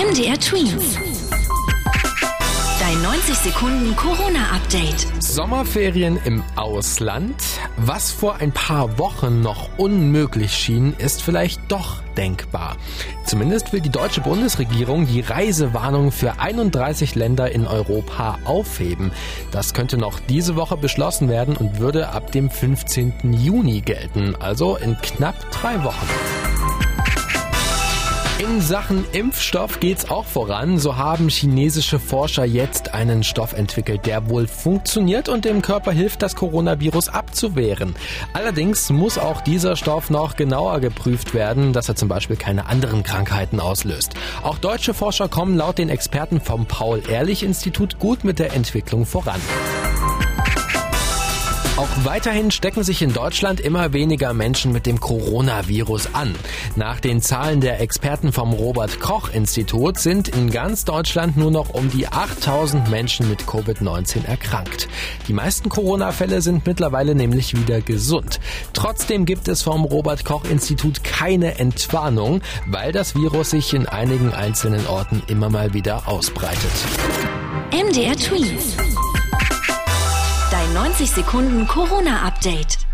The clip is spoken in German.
MDR Twins. Dein 90 Sekunden Corona-Update. Sommerferien im Ausland? Was vor ein paar Wochen noch unmöglich schien, ist vielleicht doch denkbar. Zumindest will die deutsche Bundesregierung die Reisewarnung für 31 Länder in Europa aufheben. Das könnte noch diese Woche beschlossen werden und würde ab dem 15. Juni gelten, also in knapp drei Wochen. In Sachen Impfstoff geht's auch voran. So haben chinesische Forscher jetzt einen Stoff entwickelt, der wohl funktioniert und dem Körper hilft, das Coronavirus abzuwehren. Allerdings muss auch dieser Stoff noch genauer geprüft werden, dass er zum Beispiel keine anderen Krankheiten auslöst. Auch deutsche Forscher kommen laut den Experten vom Paul-Ehrlich-Institut gut mit der Entwicklung voran. Auch weiterhin stecken sich in Deutschland immer weniger Menschen mit dem Coronavirus an. Nach den Zahlen der Experten vom Robert Koch Institut sind in ganz Deutschland nur noch um die 8000 Menschen mit Covid-19 erkrankt. Die meisten Corona-Fälle sind mittlerweile nämlich wieder gesund. Trotzdem gibt es vom Robert Koch Institut keine Entwarnung, weil das Virus sich in einigen einzelnen Orten immer mal wieder ausbreitet. MDR Twins. Dein 90 Sekunden Corona-Update.